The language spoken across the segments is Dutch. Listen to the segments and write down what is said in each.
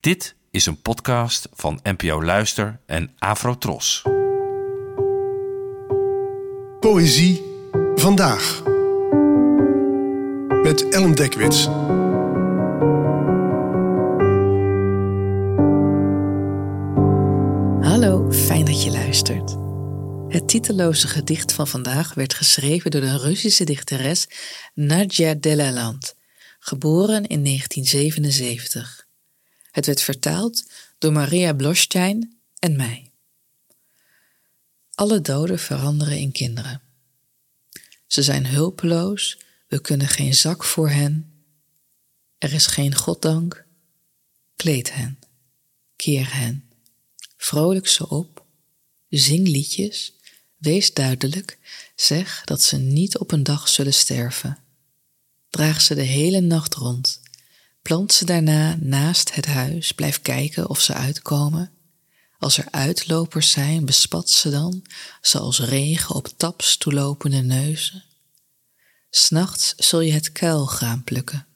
Dit is een podcast van NPO Luister en Afrotros. Poëzie vandaag. Met Ellen Dekwits. Hallo, fijn dat je luistert. Het titeloze gedicht van vandaag werd geschreven door de Russische dichteres Nadja Delaland, geboren in 1977. Het werd vertaald door Maria Blostein en mij. Alle doden veranderen in kinderen. Ze zijn hulpeloos, we kunnen geen zak voor hen. Er is geen goddank. Kleed hen, keer hen, vrolijk ze op, zing liedjes, wees duidelijk, zeg dat ze niet op een dag zullen sterven. Draag ze de hele nacht rond, plant ze daarna naast het huis, blijf kijken of ze uitkomen. Als er uitlopers zijn, bespat ze dan, zoals regen op taps toelopende neuzen. S'nachts zul je het kuilgraan plukken.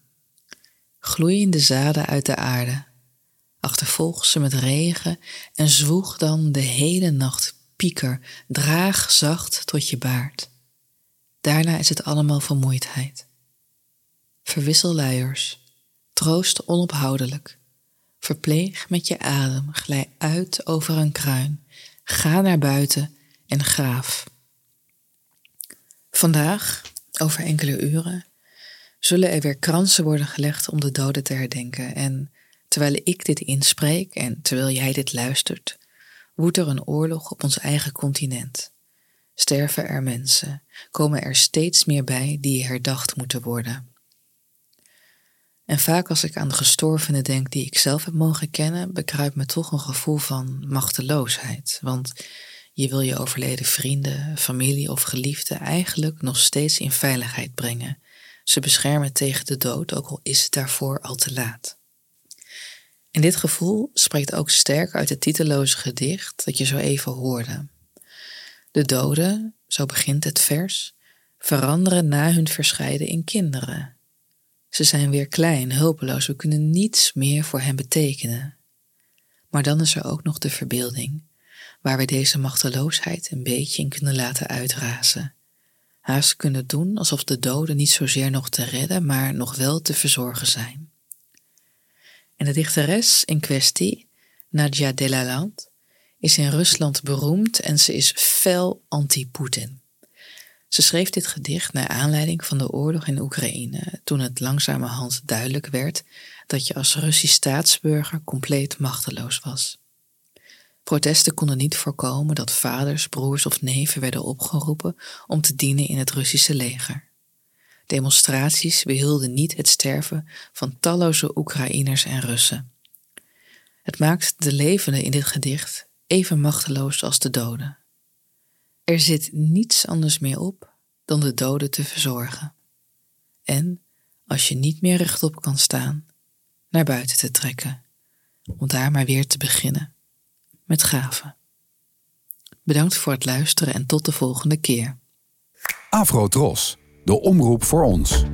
Gloeiende zaden uit de aarde. Achtervolg ze met regen en zwoeg dan de hele nacht pieker, draag zacht tot je baard. Daarna is het allemaal vermoeidheid. Verwissel luiers, troost onophoudelijk. Verpleeg met je adem, glij uit over een kruin, ga naar buiten en graaf. Vandaag, over enkele uren, zullen er weer kransen worden gelegd om de doden te herdenken. En terwijl ik dit inspreek en terwijl jij dit luistert, woedt er een oorlog op ons eigen continent. Sterven er mensen, komen er steeds meer bij die herdacht moeten worden. En vaak als ik aan de gestorvenen denk die ik zelf heb mogen kennen, bekruipt me toch een gevoel van machteloosheid. Want je wil je overleden vrienden, familie of geliefden eigenlijk nog steeds in veiligheid brengen. Ze beschermen tegen de dood, ook al is het daarvoor al te laat. En dit gevoel spreekt ook sterk uit het titeloze gedicht dat je zo even hoorde. De doden, zo begint het vers, veranderen na hun verscheiden in kinderen. Ze zijn weer klein, hulpeloos, we kunnen niets meer voor hen betekenen. Maar dan is er ook nog de verbeelding, waar we deze machteloosheid een beetje in kunnen laten uitrazen. Haast kunnen doen alsof de doden niet zozeer nog te redden, maar nog wel te verzorgen zijn. En de dichteres in kwestie, Nadja Delaland, is in Rusland beroemd en ze is fel anti-Poetin. Ze schreef dit gedicht naar aanleiding van de oorlog in Oekraïne, toen het langzamerhand duidelijk werd dat je als Russisch staatsburger compleet machteloos was. Protesten konden niet voorkomen dat vaders, broers of neven werden opgeroepen om te dienen in het Russische leger. Demonstraties weerhielden niet het sterven van talloze Oekraïners en Russen. Het maakt de levenden in dit gedicht even machteloos als de doden. Er zit niets anders meer op dan de doden te verzorgen. En, als je niet meer rechtop kan staan, naar buiten te trekken, om daar maar weer te beginnen met gaven. Bedankt voor het luisteren en tot de volgende keer. Afro Tros, de omroep voor ons.